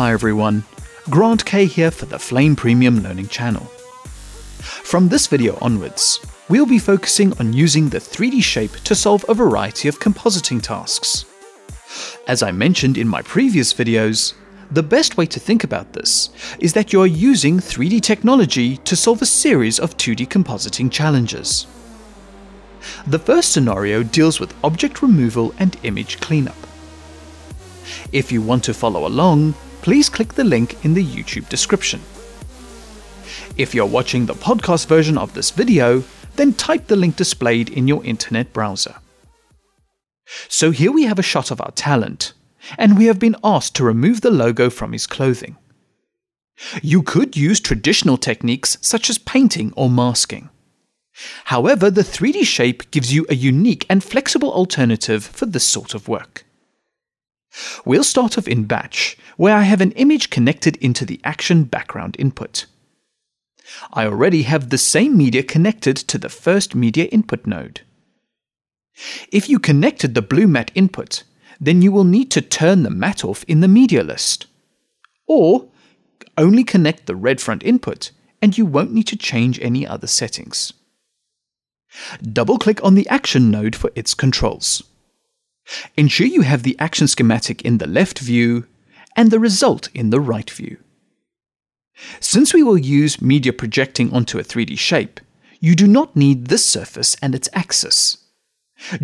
Hi everyone, Grant Kay here for the Flame Premium Learning channel. From this video onwards, we'll be focusing on using the 3D shape to solve a variety of compositing tasks. As I mentioned in my previous videos, the best way to think about this is that you are using 3D technology to solve a series of 2D compositing challenges. The first scenario deals with object removal and image cleanup. If you want to follow along, please click the link in the YouTube description. If you're watching the podcast version of this video, then type the link displayed in your internet browser. So here we have a shot of our talent, and we have been asked to remove the logo from his clothing. You could use traditional techniques such as painting or masking. However, the 3D shape gives you a unique and flexible alternative for this sort of work. We'll start off in batch, where I have an image connected into the action background input. I already have the same media connected to the first media input node. If you connected the blue matte input, then you will need to turn the matte off in the media list. Or only connect the red front input and you won't need to change any other settings. Double click on the action node for its controls. Ensure you have the action schematic in the left view and the result in the right view. Since we will use media projecting onto a 3D shape, you do not need this surface and its axis.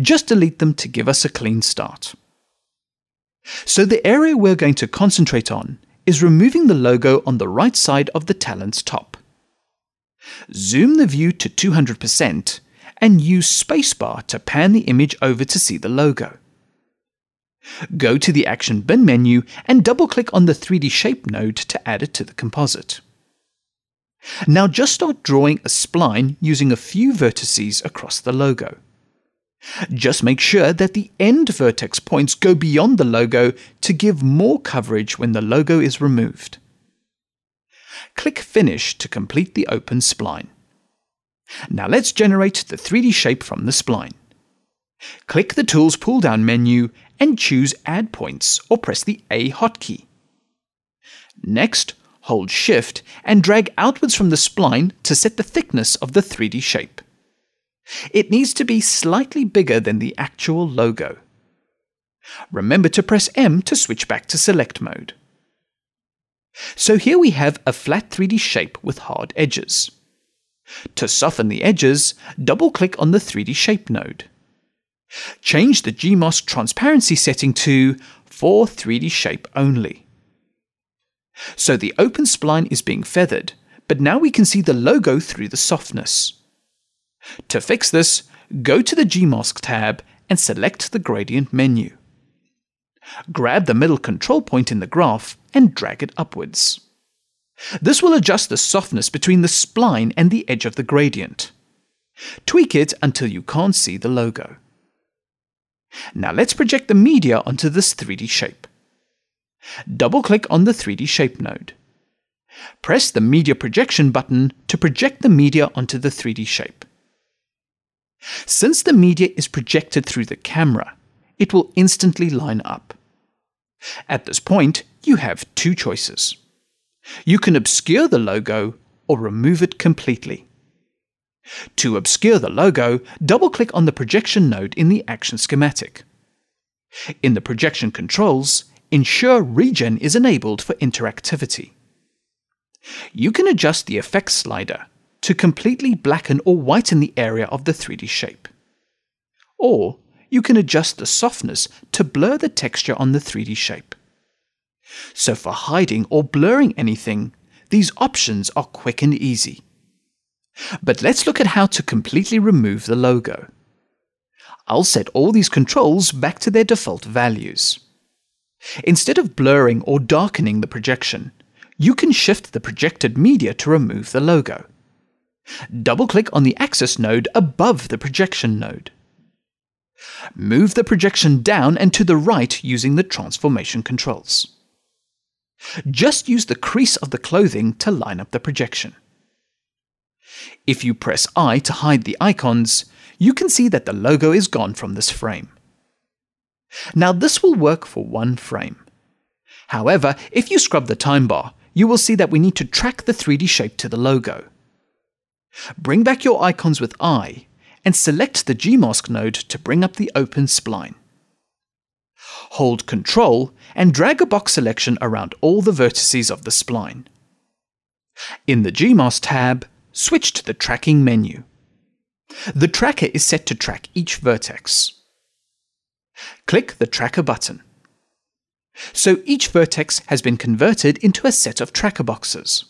Just delete them to give us a clean start. So the area we're going to concentrate on is removing the logo on the right side of the talent's top. Zoom the view to 200% and use spacebar to pan the image over to see the logo. Go to the Action Bin menu and double-click on the 3D Shape node to add it to the composite. Now just start drawing a spline using a few vertices across the logo. Just make sure that the end vertex points go beyond the logo to give more coverage when the logo is removed. Click Finish to complete the open spline. Now let's generate the 3D shape from the spline. Click the Tools pull-down menu and choose Add Points or press the A hotkey. Next, hold Shift and drag outwards from the spline to set the thickness of the 3D shape. It needs to be slightly bigger than the actual logo. Remember to press M to switch back to select mode. So here we have a flat 3D shape with hard edges. To soften the edges, double-click on the 3D Shape node. Change the Gmask transparency setting to for 3D Shape only. So the open spline is being feathered, but now we can see the logo through the softness. To fix this, go to the Gmask tab and select the gradient menu. Grab the middle control point in the graph and drag it upwards. This will adjust the softness between the spline and the edge of the gradient. Tweak it until you can't see the logo. Now let's project the media onto this 3D shape. Double-click on the 3D shape node. Press the media projection button to project the media onto the 3D shape. Since the media is projected through the camera, it will instantly line up. At this point, you have two choices. You can obscure the logo or remove it completely. To obscure the logo, double-click on the projection node in the action schematic. In the projection controls, ensure regen is enabled for interactivity. You can adjust the effects slider to completely blacken or whiten the area of the 3D shape. Or you can adjust the softness to blur the texture on the 3D shape. So for hiding or blurring anything, these options are quick and easy. But let's look at how to completely remove the logo. I'll set all these controls back to their default values. Instead of blurring or darkening the projection, you can shift the projected media to remove the logo. Double-click on the axis node above the projection node. Move the projection down and to the right using the transformation controls. Just use the crease of the clothing to line up the projection. If you press I to hide the icons, you can see that the logo is gone from this frame. Now this will work for one frame. However, if you scrub the time bar, you will see that we need to track the 3D shape to the logo. Bring back your icons with I and select the Gmask node to bring up the open spline. Hold Ctrl and drag a box selection around all the vertices of the spline. In the Gmask tab, switch to the Tracking menu. The tracker is set to track each vertex. Click the Tracker button. So each vertex has been converted into a set of tracker boxes.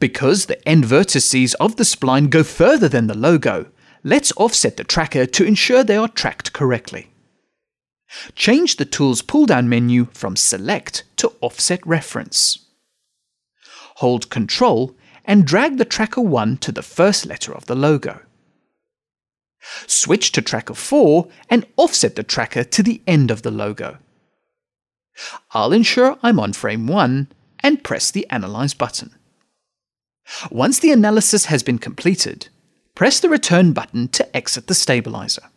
Because the end vertices of the spline go further than the logo, let's offset the tracker to ensure they are tracked correctly. Change the tool's pull-down menu from Select to Offset Reference. Hold Ctrl and drag the tracker 1 to the first letter of the logo. Switch to tracker 4 and offset the tracker to the end of the logo. I'll ensure I'm on frame 1 and press the Analyze button. Once the analysis has been completed, press the Return button to exit the stabilizer.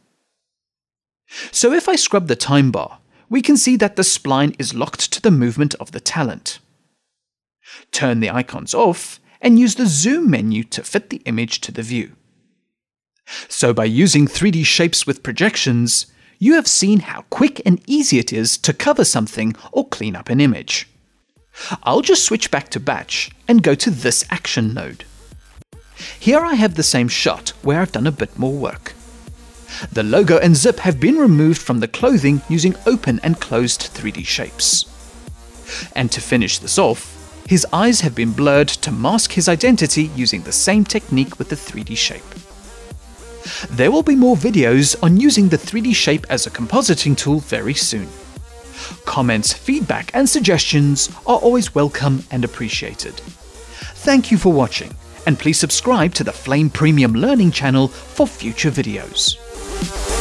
So if I scrub the time bar, we can see that the spline is locked to the movement of the talent. Turn the icons off and use the Zoom menu to fit the image to the view. So by using 3D shapes with projections, you have seen how quick and easy it is to cover something or clean up an image. I'll just switch back to batch and go to this action node. Here I have the same shot where I've done a bit more work. The logo and zip have been removed from the clothing using open and closed 3D shapes. And to finish this off, his eyes have been blurred to mask his identity using the same technique with the 3D shape. There will be more videos on using the 3D shape as a compositing tool very soon. Comments, feedback, and suggestions are always welcome and appreciated. Thank you for watching, and please subscribe to the Flame Premium Learning channel for future videos.